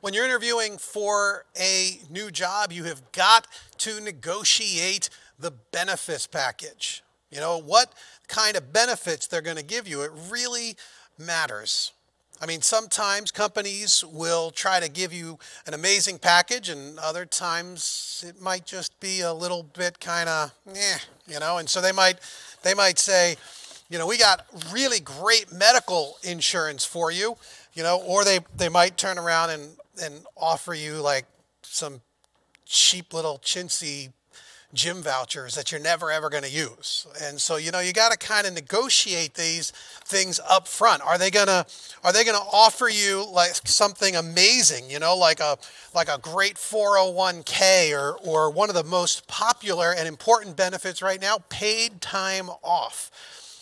when you're interviewing for a new job, you have got to negotiate the benefits package. You know, what kind of benefits they're going to give you. It really matters. I mean, sometimes companies will try to give you an amazing package, and other times it might just be a little bit kind of, eh, you know. And so they might, they might say, you know, we got really great medical insurance for you, you know, or they they might turn around and and offer you like some cheap little chintzy gym vouchers that you're never ever going to use. And so, you know, you got to kind of negotiate these things up front. Are they going to are they going to offer you like something amazing, you know, like a like a great 401k or or one of the most popular and important benefits right now, paid time off.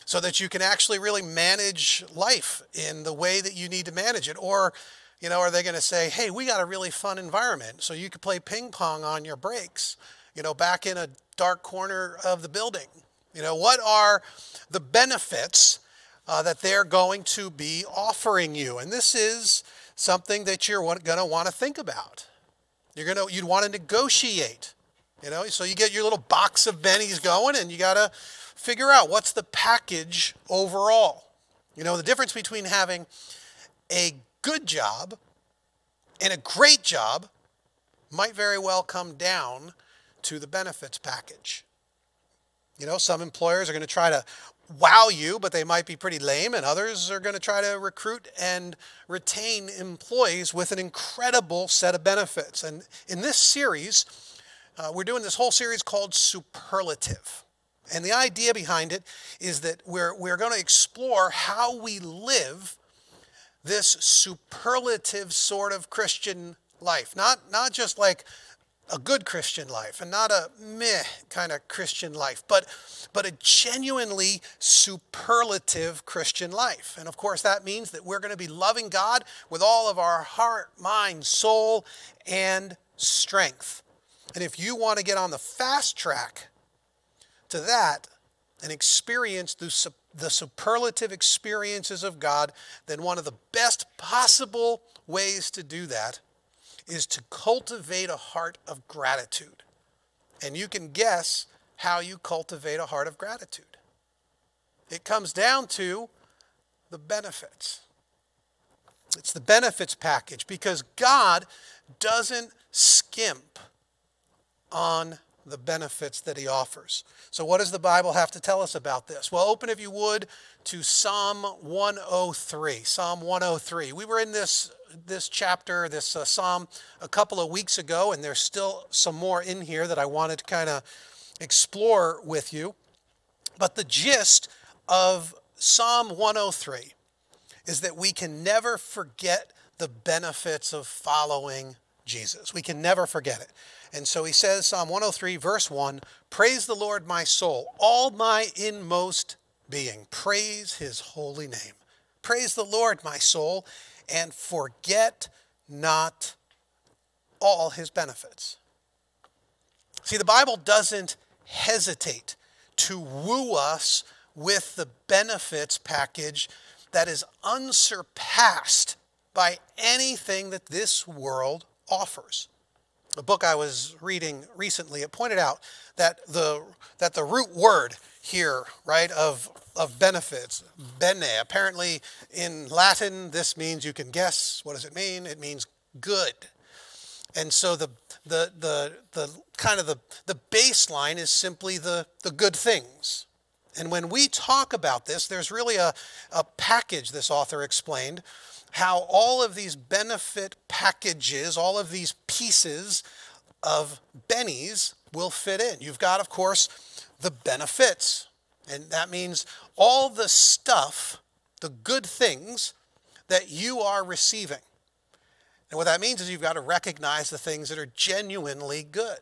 So that you can actually really manage life in the way that you need to manage it or you know, are they going to say, "Hey, we got a really fun environment, so you could play ping pong on your breaks"? you know, back in a dark corner of the building? You know, what are the benefits uh, that they're going to be offering you? And this is something that you're going to want to think about. You're going to you'd want to negotiate. You know, so you get your little box of bennies going, and you got to figure out what's the package overall. You know, the difference between having a good job and a great job might very well come down to the benefits package. You know, some employers are going to try to wow you, but they might be pretty lame, and others are going to try to recruit and retain employees with an incredible set of benefits. And in this series, uh, we're doing this whole series called Superlative. And the idea behind it is that we're, we're going to explore how we live this superlative sort of Christian life. Not, not just like a good Christian life and not a meh kind of Christian life, but, but a genuinely superlative Christian life. And of course, that means that we're going to be loving God with all of our heart, mind, soul, and strength. And if you want to get on the fast track to that and experience the, the superlative experiences of God, then one of the best possible ways to do that is to cultivate a heart of gratitude. And you can guess how you cultivate a heart of gratitude. It comes down to the benefits. It's the benefits package because God doesn't skimp on the benefits that he offers. So, what does the Bible have to tell us about this? Well, open, if you would, to Psalm 103. Psalm 103. We were in this this chapter, this uh, psalm, a couple of weeks ago, and there's still some more in here that I wanted to kind of explore with you. But the gist of Psalm 103 is that we can never forget the benefits of following Jesus. We can never forget it. And so he says, Psalm 103, verse 1 Praise the Lord, my soul, all my inmost being. Praise his holy name. Praise the Lord, my soul, and forget not all his benefits. See, the Bible doesn't hesitate to woo us with the benefits package that is unsurpassed by anything that this world offers. A book I was reading recently, it pointed out that the, that the root word here, right, of, of benefits, bene. Apparently, in Latin, this means you can guess. What does it mean? It means good. And so the, the, the, the kind of the, the baseline is simply the, the good things. And when we talk about this, there's really a, a package, this author explained, how all of these benefit packages, all of these pieces of bennies will fit in. You've got, of course, the benefits. And that means all the stuff, the good things that you are receiving. And what that means is you've got to recognize the things that are genuinely good.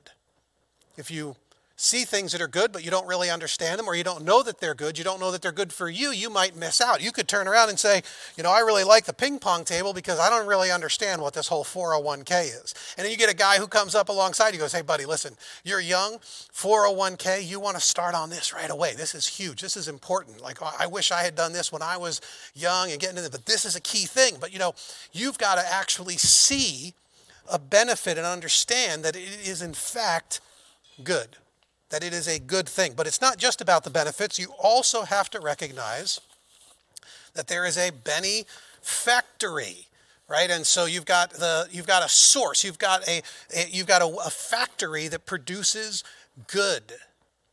If you see things that are good, but you don't really understand them, or you don't know that they're good, you don't know that they're good for you, you might miss out. You could turn around and say, you know, I really like the ping pong table because I don't really understand what this whole 401k is. And then you get a guy who comes up alongside you goes, hey, buddy, listen, you're young, 401k, you want to start on this right away. This is huge. This is important. Like, I wish I had done this when I was young and getting into it, but this is a key thing. But, you know, you've got to actually see a benefit and understand that it is, in fact, good, that it is a good thing. But it's not just about the benefits. You also have to recognize that there is a benefactory right and so you've got the you've got a source you've got a, a you've got a, a factory that produces good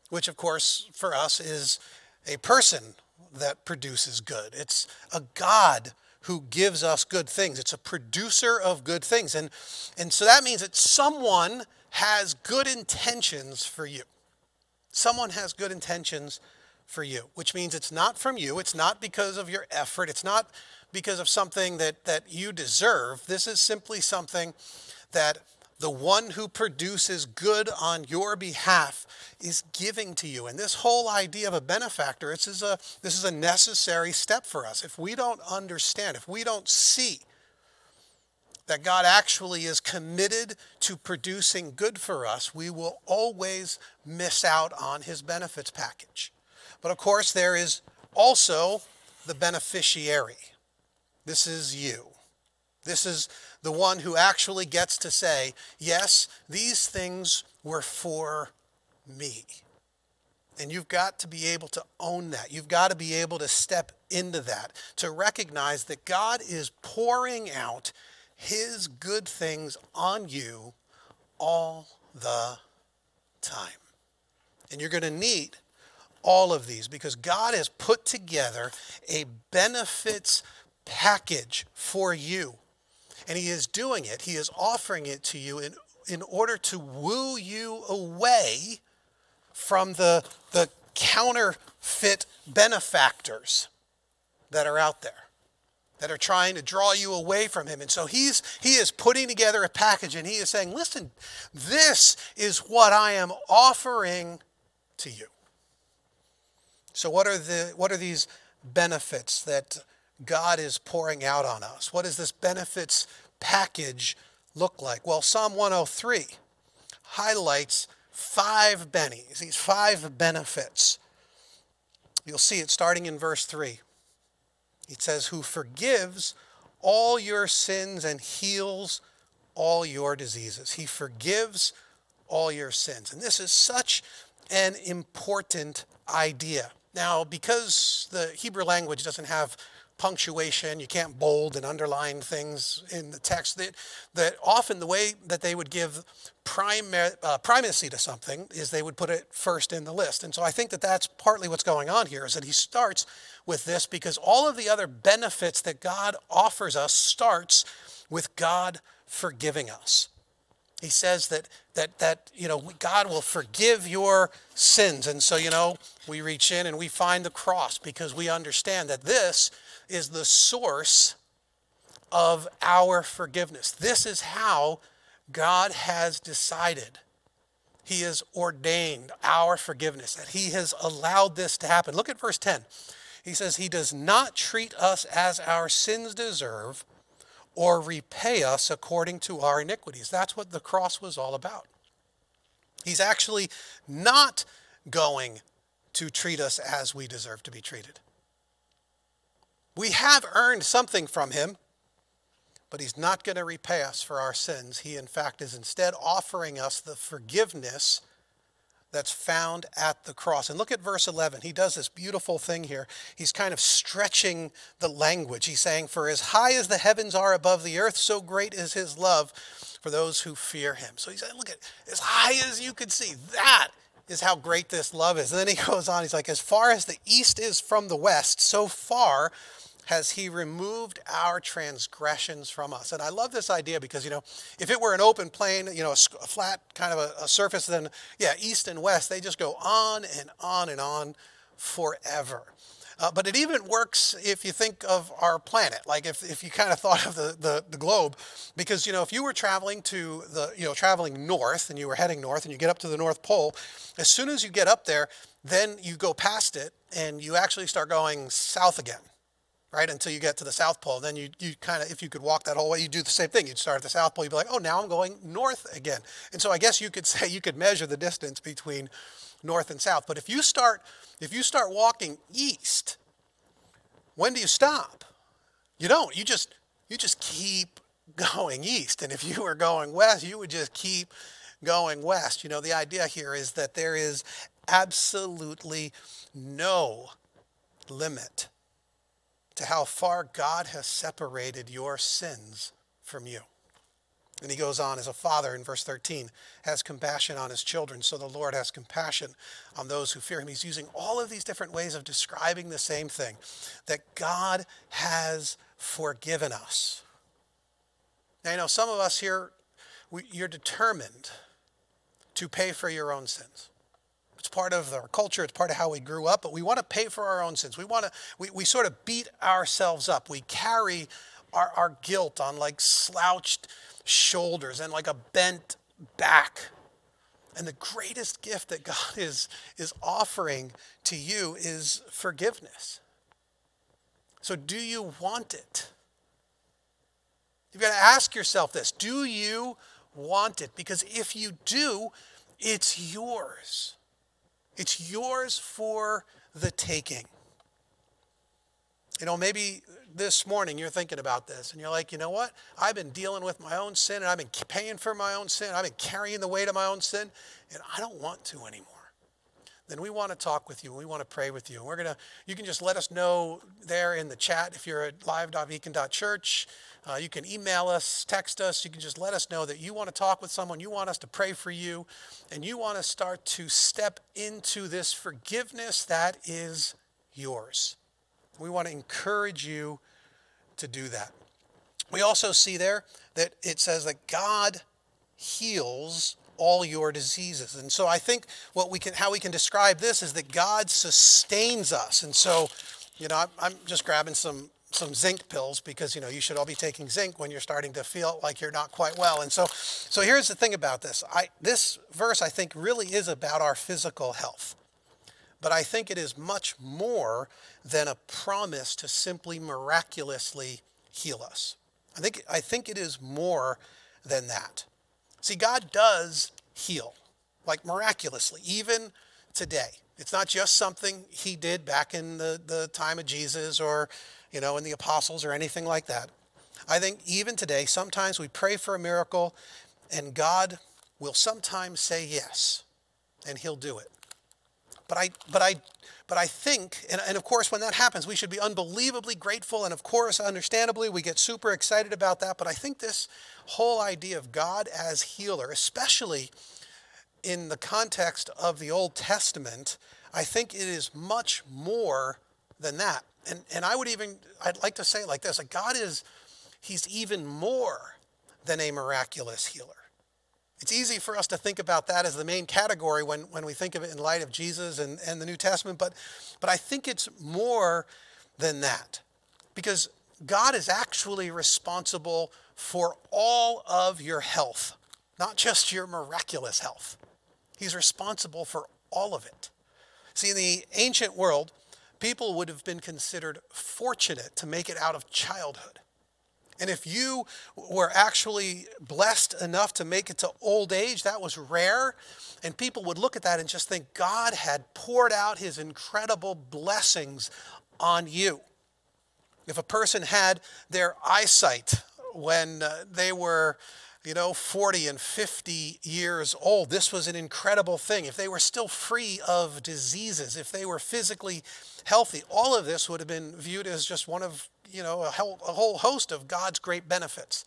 which of course for us is a person that produces good it's a god who gives us good things. It's a producer of good things. And, and so that means that someone has good intentions for you. Someone has good intentions for you, which means it's not from you. It's not because of your effort. It's not because of something that, that you deserve. This is simply something that the one who produces good on your behalf is giving to you. And this whole idea of a benefactor, this is a, this is a necessary step for us. If we don't understand, if we don't see that God actually is committed to producing good for us, we will always miss out on his benefits package. But of course, there is also the beneficiary. This is you. This is the one who actually gets to say, Yes, these things were for me. And you've got to be able to own that. You've got to be able to step into that, to recognize that God is pouring out his good things on you all the time. And you're going to need all of these because God has put together a benefits package for you. And he is doing it, he is offering it to you in, in order to woo you away from the, the counterfeit benefactors that are out there that are trying to draw you away from him. And so he's he is putting together a package and he is saying, "Listen, this is what I am offering to you." So what are the what are these benefits that God is pouring out on us? What does this benefits package look like? Well, Psalm 103 highlights five bennies, these five benefits. You'll see it starting in verse 3. It says, Who forgives all your sins and heals all your diseases. He forgives all your sins. And this is such an important idea. Now, because the Hebrew language doesn't have punctuation, you can't bold and underline things in the text. That, that often the way that they would give prime, uh, primacy to something is they would put it first in the list. And so I think that that's partly what's going on here is that he starts with this because all of the other benefits that God offers us starts with God forgiving us. He says that that that you know God will forgive your sins and so you know we reach in and we find the cross because we understand that this is the source of our forgiveness. This is how God has decided. He has ordained our forgiveness, that He has allowed this to happen. Look at verse 10. He says, He does not treat us as our sins deserve or repay us according to our iniquities. That's what the cross was all about. He's actually not going to treat us as we deserve to be treated. We have earned something from him, but he's not going to repay us for our sins. He, in fact, is instead offering us the forgiveness that's found at the cross. And look at verse 11. He does this beautiful thing here. He's kind of stretching the language. He's saying, For as high as the heavens are above the earth, so great is his love for those who fear him. So he's saying, Look at as high as you can see, that is how great this love is. And then he goes on, he's like, As far as the east is from the west, so far has he removed our transgressions from us. And I love this idea because, you know, if it were an open plain, you know, a, flat kind of a, a, surface, then yeah, east and west, they just go on and on and on forever. Uh, but it even works if you think of our planet, like if, if you kind of thought of the, the, the globe, because, you know, if you were traveling to the, you know, traveling north and you were heading north and you get up to the North Pole, as soon as you get up there, then you go past it and you actually start going south again right? Until you get to the South Pole. Then you, you kind of, if you could walk that whole way, you'd do the same thing. You'd start at the South Pole, you'd be like, oh, now I'm going north again. And so I guess you could say you could measure the distance between north and south. But if you start, if you start walking east, when do you stop? You don't. You just, you just keep going east. And if you were going west, you would just keep going west. You know, the idea here is that there is absolutely no limit to how far God has separated your sins from you. And he goes on as a father in verse 13 has compassion on his children, so the Lord has compassion on those who fear him. He's using all of these different ways of describing the same thing that God has forgiven us. Now, you know, some of us here, we, you're determined to pay for your own sins. It's part of our culture, it's part of how we grew up, but we want to pay for our own sins. We want to, we, we sort of beat ourselves up. We carry our, our guilt on like slouched shoulders and like a bent back. And the greatest gift that God is, is offering to you is forgiveness. So, do you want it? You've got to ask yourself this Do you want it? Because if you do, it's yours. It's yours for the taking. You know, maybe this morning you're thinking about this and you're like, you know what? I've been dealing with my own sin and I've been paying for my own sin. I've been carrying the weight of my own sin and I don't want to anymore. Then we want to talk with you. We want to pray with you. And we're going to, you can just let us know there in the chat if you're at live.beacon.church. Uh, you can email us, text us. You can just let us know that you want to talk with someone. You want us to pray for you. And you want to start to step into this forgiveness that is yours. We want to encourage you to do that. We also see there that it says that God heals all your diseases. And so I think what we can how we can describe this is that God sustains us. And so, you know, I'm, just grabbing some some zinc pills because you know you should all be taking zinc when you're starting to feel like you're not quite well. And so so here's the thing about this. I this verse I think really is about our physical health. But I think it is much more than a promise to simply miraculously heal us. I think, I think it is more than that. See, God does heal, like miraculously, even today. It's not just something he did back in the, the time of Jesus or, you know, in the apostles or anything like that. I think even today, sometimes we pray for a miracle and God will sometimes say yes, and he'll do it. But I, but I, but I think, and, and of course, when that happens, we should be unbelievably grateful. And of course, understandably, we get super excited about that. But I think this whole idea of God as healer, especially in the context of the Old Testament, I think it is much more than that. And, and I would even, I'd like to say it like this like God is, He's even more than a miraculous healer. It's easy for us to think about that as the main category when, when we think of it in light of Jesus and, and the New Testament, but, but I think it's more than that because God is actually responsible for all of your health, not just your miraculous health. He's responsible for all of it. See, in the ancient world, people would have been considered fortunate to make it out of childhood. And if you were actually blessed enough to make it to old age, that was rare. And people would look at that and just think God had poured out his incredible blessings on you. If a person had their eyesight when uh, they were, you know, 40 and 50 years old, this was an incredible thing. If they were still free of diseases, if they were physically healthy, all of this would have been viewed as just one of you know, a whole, a whole host of God's great benefits.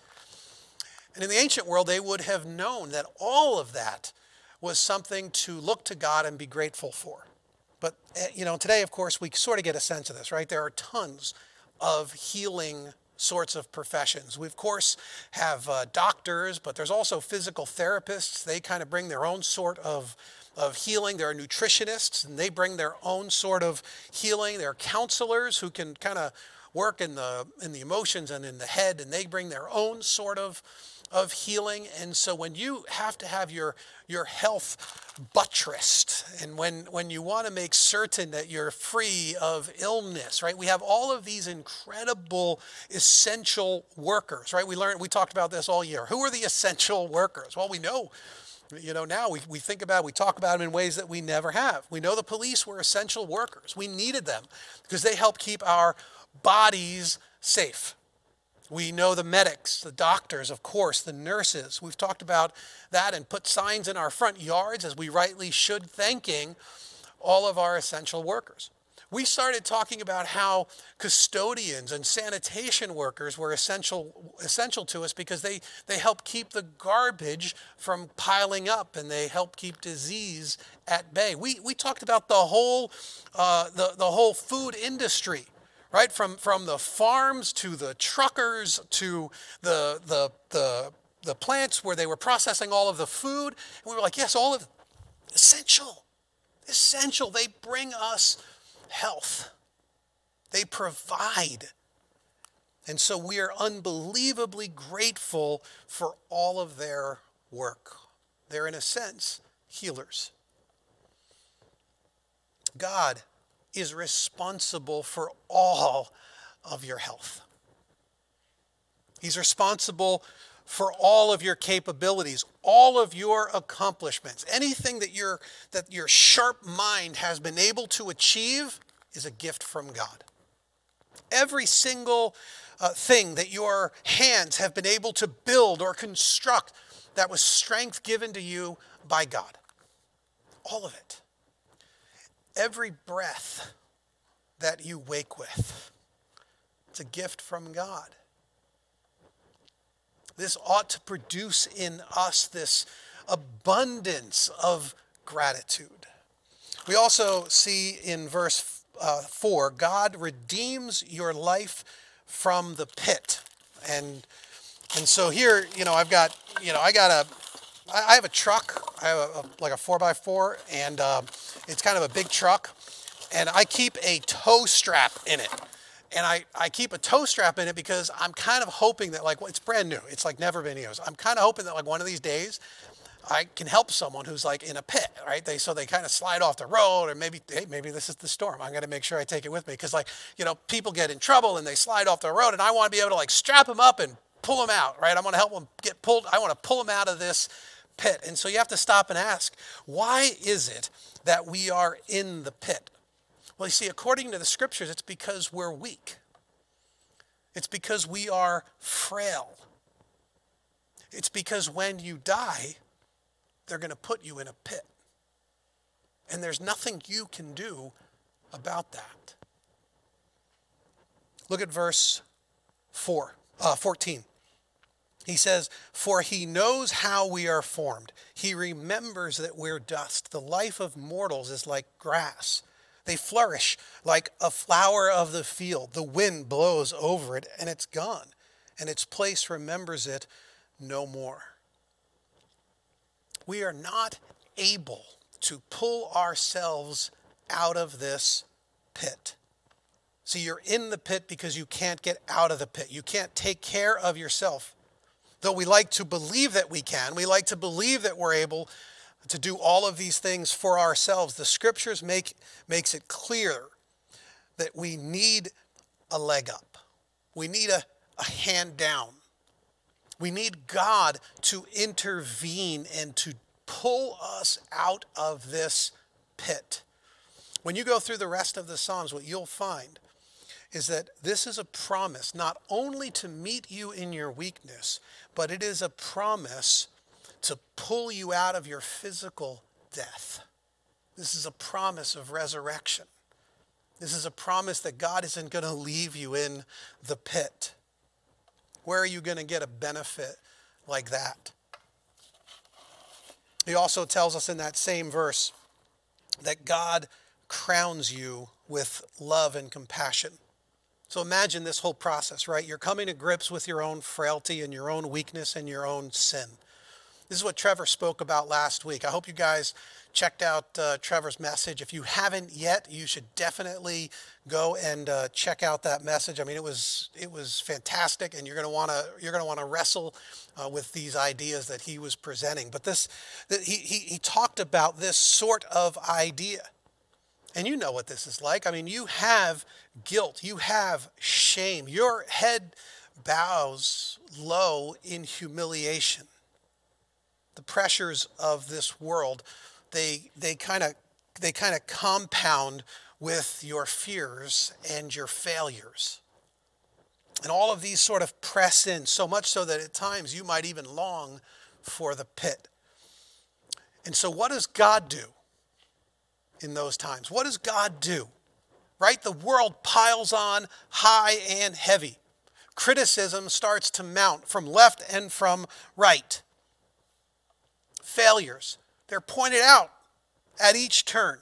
And in the ancient world, they would have known that all of that was something to look to God and be grateful for. But, eh, you know, today, of course, we sort of get a sense of this, right? There are tons of healing sorts of professions. We, of course, have uh, doctors, but there's also physical therapists. They kind of bring their own sort of, of healing. There are nutritionists, and they bring their own sort of healing. There are counselors who can kind of work in the in the emotions and in the head, and they bring their own sort of of healing. And so when you have to have your your health buttressed and when when you want to make certain that you're free of illness right? We have all of these incredible essential workers right? We learned we talked about this all year. Who are the essential workers? Well we know you know now we, we think about we talk about them in ways that we never have. We know the police were essential workers. We needed them because they help keep our bodies safe. We know the medics, the doctors, of course, the nurses. We've talked about that and put signs in our front yards, as we rightly should, thanking all of our essential workers. We started talking about how custodians and sanitation workers were essential, essential to us because they, they help keep the garbage from piling up and they help keep disease at bay. We, we talked about the whole, uh, the, the whole food industry right? From, from the farms to the truckers to the, the, the, the plants where they were processing all of the food. And we were like, yes, all of essential, essential. They bring us health, they provide. And so we are unbelievably grateful for all of their work. They're, in a sense, healers. God is responsible for all of your health. He's responsible for all of your capabilities, all of your accomplishments. Anything that your that your sharp mind has been able to achieve is a gift from God. Every single uh, thing that your hands have been able to build or construct that was strength given to you by God. All of it every breath that you wake with. It's a gift from God. This ought to produce in us this abundance of gratitude. We also see in verse uh, 4 God redeems your life from the pit. And and so here, you know, I've got, you know, I got a, I have a truck, I have a, a like a four by four, and uh, it's kind of a big truck, and I keep a tow strap in it. And I, I keep a tow strap in it because I'm kind of hoping that, like, well, it's brand new. It's like never been used. I'm kind of hoping that, like, one of these days, I can help someone who's like in a pit, right? They so they kind of slide off the road, or maybe hey, maybe this is the storm. I'm gonna make sure I take it with me because like you know people get in trouble and they slide off the road, and I want to be able to like strap them up and pull them out, right? I'm gonna help them get pulled. I want to pull them out of this pit, and so you have to stop and ask, why is it that we are in the pit? Well, you see, according to the scriptures, it's because we're weak. It's because we are frail. It's because when you die, they're going to put you in a pit. And there's nothing you can do about that. Look at verse 4, uh, 14. He says, For he knows how we are formed. He remembers that we're dust. The life of mortals is like grass. They flourish like a flower of the field. The wind blows over it and it's gone, and its place remembers it no more. We are not able to pull ourselves out of this pit. See, you're in the pit because you can't get out of the pit. You can't take care of yourself. Though we like to believe that we can, we like to believe that we're able to do all of these things for ourselves. The scriptures make makes it clear that we need a leg up. We need a, a hand down. We need God to intervene and to pull us out of this pit. When you go through the rest of the Psalms, what you'll find is that this is a promise not only to meet you in your weakness, but it is a promise to pull you out of your physical death. This is a promise of resurrection. This is a promise that God isn't going to leave you in the pit. Where are you going to get a benefit like that? He also tells us in that same verse that God crowns you with love and compassion. So imagine this whole process, right? You're coming to grips with your own frailty and your own weakness and your own sin. This is what Trevor spoke about last week. I hope you guys checked out uh, Trevor's message. If you haven't yet, you should definitely go and uh, check out that message. I mean, it was it was fantastic, and you're want to you're want to wrestle uh, with these ideas that he was presenting. But this, he, he he talked about this sort of idea and you know what this is like. I mean, you have guilt, you have shame. Your head bows low in humiliation. The pressures of this world, they they kind of they kind of compound with your fears and your failures. And all of these sort of press in, so much so that at times you might even long for the pit. And so, what does God do in those times? What does God do? Right? The world piles on high and heavy. Criticism starts to mount from left and from right. Failures, they're pointed out at each turn.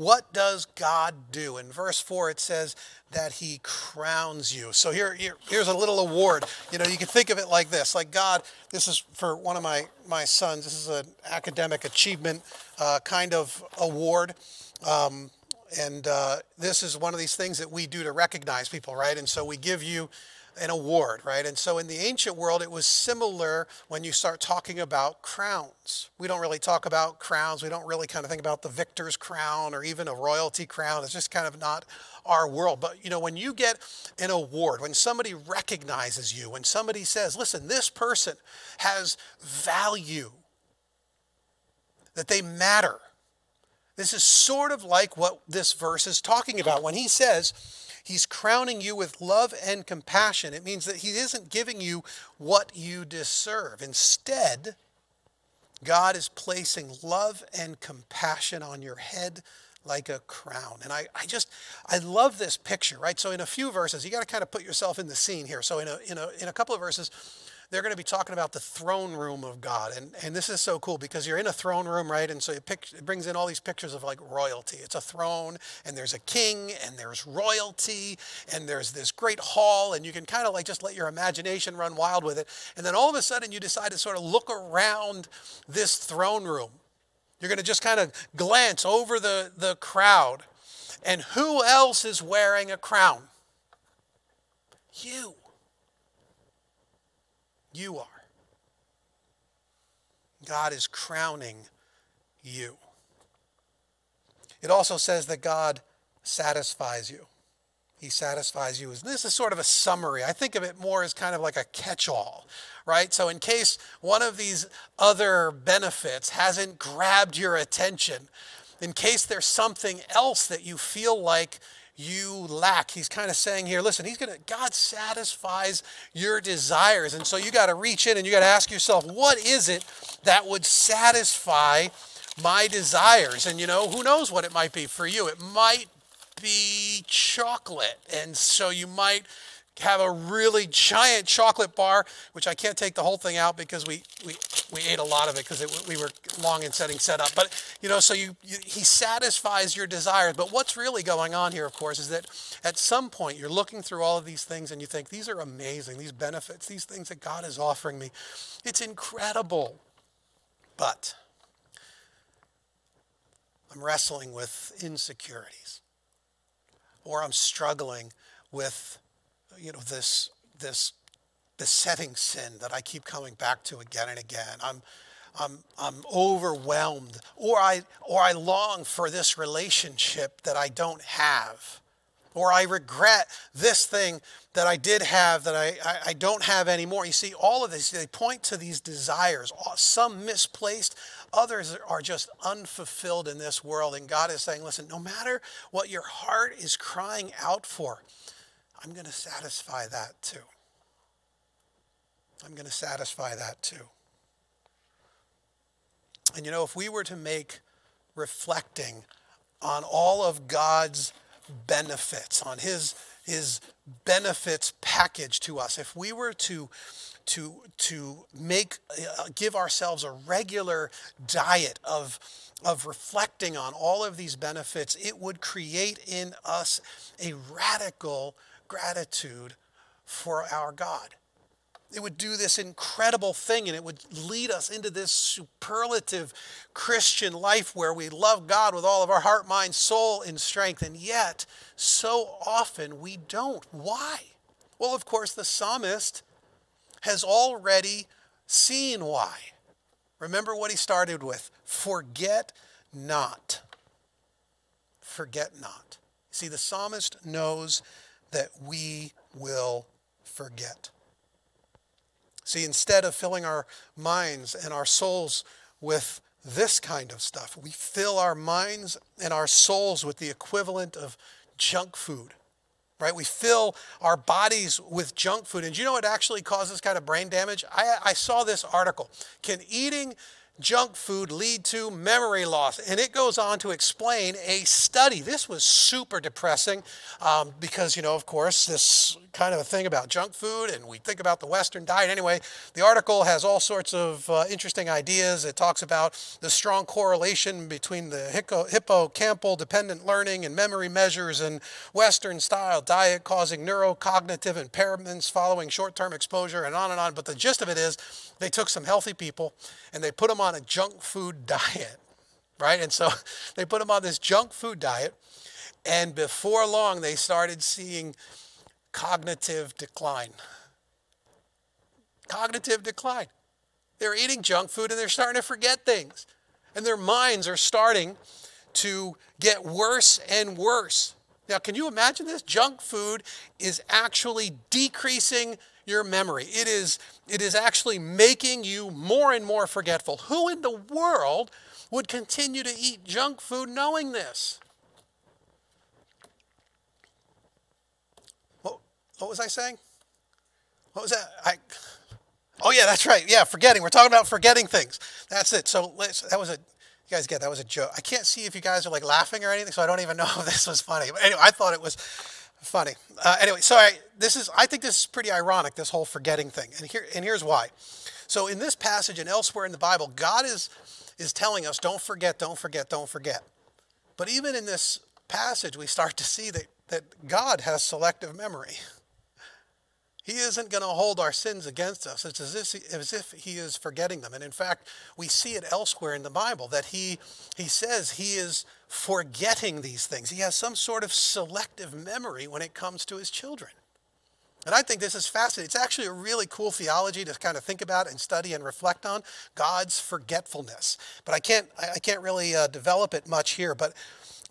What does God do? In verse 4, it says that He crowns you. So here, here, here's a little award. You know, you can think of it like this like God, this is for one of my, my sons, this is an academic achievement uh, kind of award. Um, and uh, this is one of these things that we do to recognize people, right? And so we give you an award, right? And so in the ancient world, it was similar when you start talking about crowns. We don't really talk about crowns. We don't really kind of think about the victor's crown or even a royalty crown. It's just kind of not our world. But you know, when you get an award, when somebody recognizes you, when somebody says, listen, this person has value, that they matter. This is sort of like what this verse is talking about when he says, He's crowning you with love and compassion. It means that He isn't giving you what you deserve. Instead, God is placing love and compassion on your head like a crown. And I, I just, I love this picture, right? So in a few verses, you got to kind of put yourself in the scene here. So in a, in a, in a couple of verses, they're going to be talking about the throne room of God. And, and this is so cool because you're in a throne room, right? And so it, it brings in all these pictures of like royalty. It's a throne, and there's a king, and there's royalty, and there's this great hall, and you can kind of like just let your imagination run wild with it. And then all of a sudden, you decide to sort of look around this throne room. You're going to just kind of glance over the, the crowd. And who else is wearing a crown? You. You are. God is crowning you. It also says that God satisfies you. He satisfies you. This is sort of a summary. I think of it more as kind of like a catch all, right? So, in case one of these other benefits hasn't grabbed your attention, in case there's something else that you feel like you lack. He's kind of saying here, listen, he's going to God satisfies your desires. And so you got to reach in and you got to ask yourself, what is it that would satisfy my desires? And you know, who knows what it might be for you? It might be chocolate. And so you might have a really giant chocolate bar, which I can't take the whole thing out because we, we, we ate a lot of it because we were long in setting set up. But, you know, so you, you, he satisfies your desires. But what's really going on here, of course, is that at some point you're looking through all of these things and you think, these are amazing, these benefits, these things that God is offering me. It's incredible. But I'm wrestling with insecurities or I'm struggling with you know, this, this besetting sin that I keep coming back to again and again. I'm, I'm, I'm overwhelmed, or I, or I long for this relationship that I don't have, or I regret this thing that I did have that I, I, I don't have anymore. You see, all of this, they point to these desires, some misplaced, others are just unfulfilled in this world. And God is saying, listen, no matter what your heart is crying out for, I'm going to satisfy that too. I'm going to satisfy that too. And you know, if we were to make reflecting on all of God's benefits, on his, his benefits package to us, if we were to to to make uh, give ourselves a regular diet of of reflecting on all of these benefits, it would create in us a radical gratitude for our God. It would do this incredible thing and it would lead us into this superlative Christian life where we love God with all of our heart, mind, soul, and strength. And yet, so often we don't. Why? Well, of course, the psalmist has already seen why. Remember what he started with forget not. Forget not. See, the psalmist knows that we will forget. See, instead of filling our minds and our souls with this kind of stuff, we fill our minds and our souls with the equivalent of junk food. right? We fill our bodies with junk food. And you know what actually causes kind of brain damage? I, I saw this article. Can eating junk food lead to memory loss? And it goes on to explain a study. This was super depressing um, because, you know, of course, this kind of a thing about junk food and we think about the Western diet. Anyway, the article has all sorts of uh, interesting ideas. It talks about the strong correlation between the hippocampal dependent learning and memory measures and Western style diet causing neurocognitive impairments following short term exposure and on and on. But the gist of it is they took some healthy people and they put them on a junk food diet, right? And so they put them on this junk food diet. And before long, they started seeing cognitive decline. Cognitive decline. They're eating junk food and they're starting to forget things. And their minds are starting to get worse and worse. Now, can you imagine this? Junk food is actually decreasing your memory. It is, it is actually making you more and more forgetful. Who in the world would continue to eat junk food knowing this? What, what was I saying? What was that? I, oh, yeah, that's right. Yeah, forgetting. We're talking about forgetting things. That's it. So let's, that was a, you guys get that was a joke. I can't see if you guys are like laughing or anything, so I don't even know if this was funny. But anyway, I thought it was funny. Uh, anyway, so I, this is I think this is pretty ironic. This whole forgetting thing, and here and here's why. So in this passage and elsewhere in the Bible, God is is telling us, don't forget, don't forget, don't forget. But even in this passage, we start to see that that God has selective memory. He isn't going to hold our sins against us. It's as if, as if he is forgetting them. And in fact, we see it elsewhere in the Bible that he, he says he is forgetting these things. He has some sort of selective memory when it comes to his children. And I think this is fascinating. It's actually a really cool theology to kind of think about and study and reflect on God's forgetfulness. But I can't, I can't really uh, develop it much here. But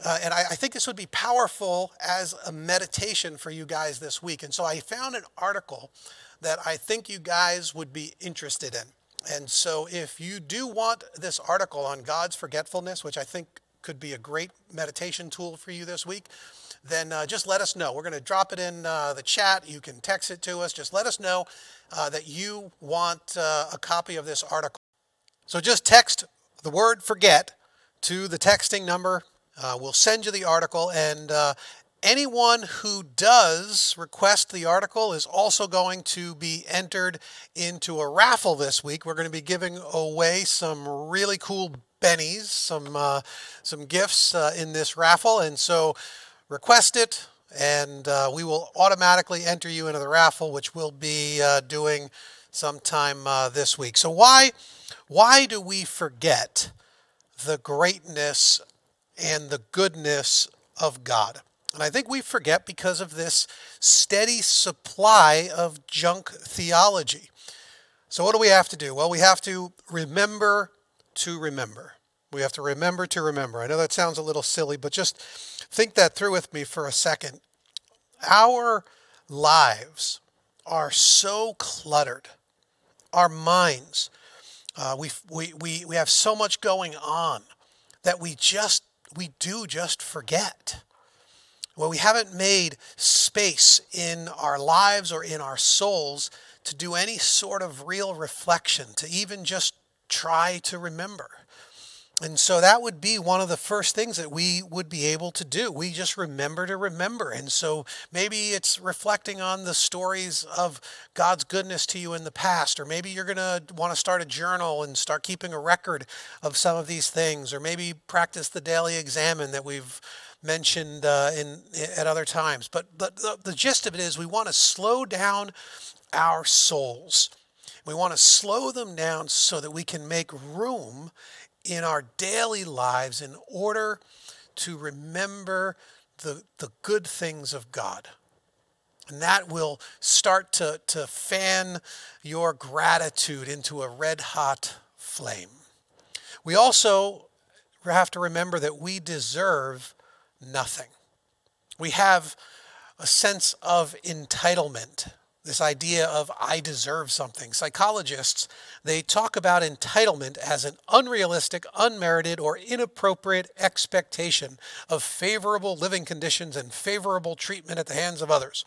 uh, and I, I, think this would be powerful as a meditation for you guys this week. And so I found an article that I think you guys would be interested in. And so if you do want this article on God's forgetfulness, which I think could be a great meditation tool for you this week, then uh, just let us know. We're going to drop it in uh, the chat. You can text it to us. Just let us know uh, that you want uh, a copy of this article. So just text the word forget to the texting number uh, we'll send you the article, and uh, anyone who does request the article is also going to be entered into a raffle this week. We're going to be giving away some really cool bennies, some uh, some gifts uh, in this raffle, and so request it, and uh, we will automatically enter you into the raffle, which we'll be uh, doing sometime this week. So why why do we forget the greatness and the goodness of God. And I think we forget because of this steady supply of junk theology. So, what do we have to do? Well, we have to remember to remember. We have to remember to remember. I know that sounds a little silly, but just think that through with me for a second. Our lives are so cluttered, our minds, uh, we, we, we, we have so much going on that we just we do just forget. Well, we haven't made space in our lives or in our souls to do any sort of real reflection, to even just try to remember. And so that would be one of the first things that we would be able to do. We just remember to remember. And so maybe it's reflecting on the stories of God's goodness to you in the past, or maybe you're going to want to start a journal and start keeping a record of some of these things, or maybe practice the daily examen that we've mentioned uh, in at other times. But, but the, the gist of it is we want to slow down our souls. We want to slow them down so that we can make room in our daily lives in order to remember the, the good things of God. And that will start to, to fan your gratitude into a red hot flame. We also have to remember that we deserve nothing. We have a sense of entitlement This idea of I deserve something. Psychologists, they talk about entitlement as an unrealistic, unmerited, or inappropriate expectation of favorable living conditions and favorable treatment at the hands of others.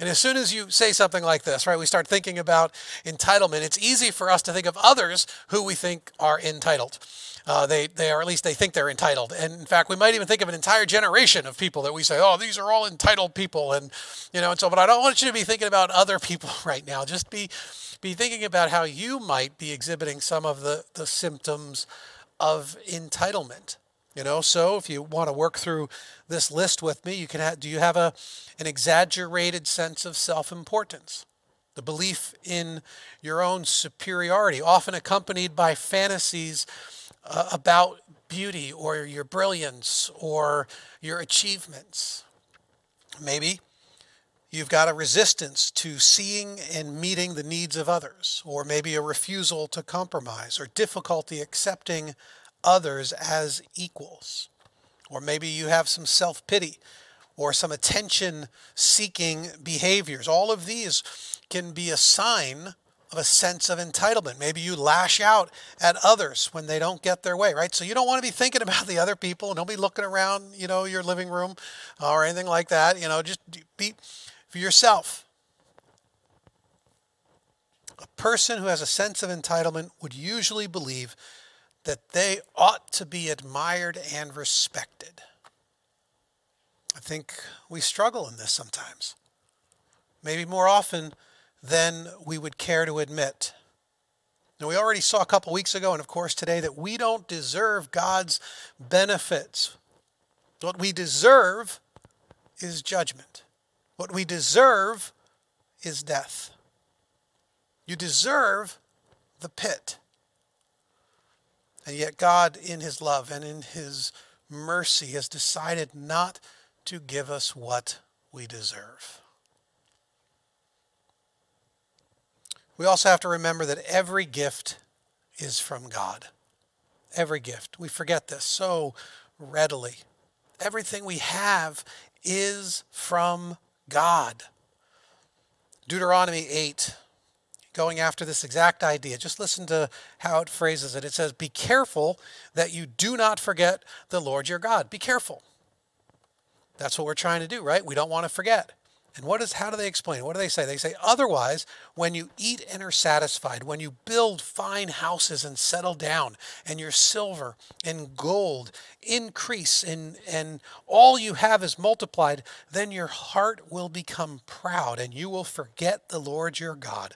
And as soon as you say something like this, right, we start thinking about entitlement. It's easy for us to think of others who we think are entitled. Uh, they, they are, at least they think they're entitled. And in fact, we might even think of an entire generation of people that we say, oh, these are all entitled people. And, you know, and so, but I don't want you to be thinking about other people right now. Just be, be thinking about how you might be exhibiting some of the, the symptoms of entitlement. You know, so if you want to work through this list with me, you can have, do you have a, an exaggerated sense of self-importance? The belief in your own superiority, often accompanied by fantasies uh, about beauty or your brilliance or your achievements. Maybe you've got a resistance to seeing and meeting the needs of others, or maybe a refusal to compromise or difficulty accepting others as equals. Or maybe you have some self pity or some attention seeking behaviors. All of these can be a sign of a sense of entitlement. Maybe you lash out at others when they don't get their way, right? So you don't want to be thinking about the other people don't be looking around, you know, your living room or anything like that. You know, just be for yourself. A person who has a sense of entitlement would usually believe that they ought to be admired and respected. I think we struggle in this sometimes. Maybe more often than we would care to admit. Now, we already saw a couple weeks ago, and of course today, that we don't deserve God's benefits. What we deserve is judgment. What we deserve is death. You deserve the pit. And yet, God, in His love and in His mercy, has decided not to give us what we deserve. We also have to remember that every gift is from God. Every gift. We forget this so readily. Everything we have is from God. Deuteronomy 8 going after this exact idea. Just listen to how it phrases it. It says, Be careful that you do not forget the Lord your God. Be careful. That's what we're trying to do, right? We don't want to forget. And what is how do they explain? What do they say? They say otherwise, when you eat and are satisfied, when you build fine houses and settle down, and your silver and gold increase and, and all you have is multiplied, then your heart will become proud and you will forget the Lord your God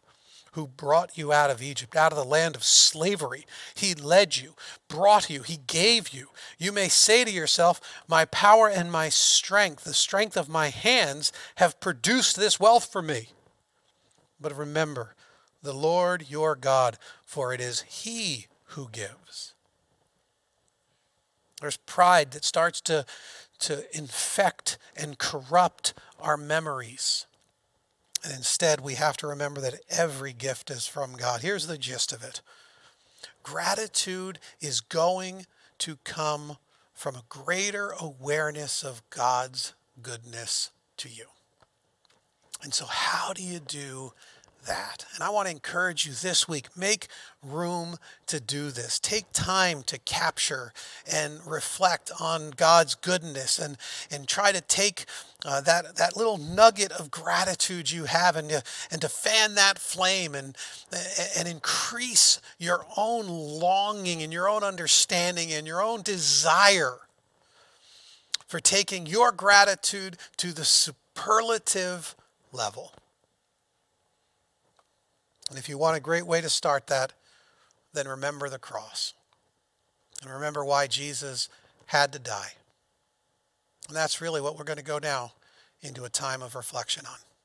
who brought you out of Egypt, out of the land of slavery. He led you, brought you, He gave you. You may say to yourself, My power and my strength, the strength of my hands, have produced this wealth for me. But remember, the Lord your God, for it is He who gives. There's pride that starts to, to infect and corrupt our memories. And instead, we have to remember that every gift is from God. Here's the gist of it gratitude is going to come from a greater awareness of God's goodness to you. And so, how do you do that. And I want to encourage you this week make room to do this. Take time to capture and reflect on God's goodness and, and try to take uh, that, that little nugget of gratitude you have and to, and to fan that flame and, and increase your own longing and your own understanding and your own desire for taking your gratitude to the superlative level. And if you want a great way to start that, then remember the cross. And remember why Jesus had to die. And that's really what we're going to go now into a time of reflection on.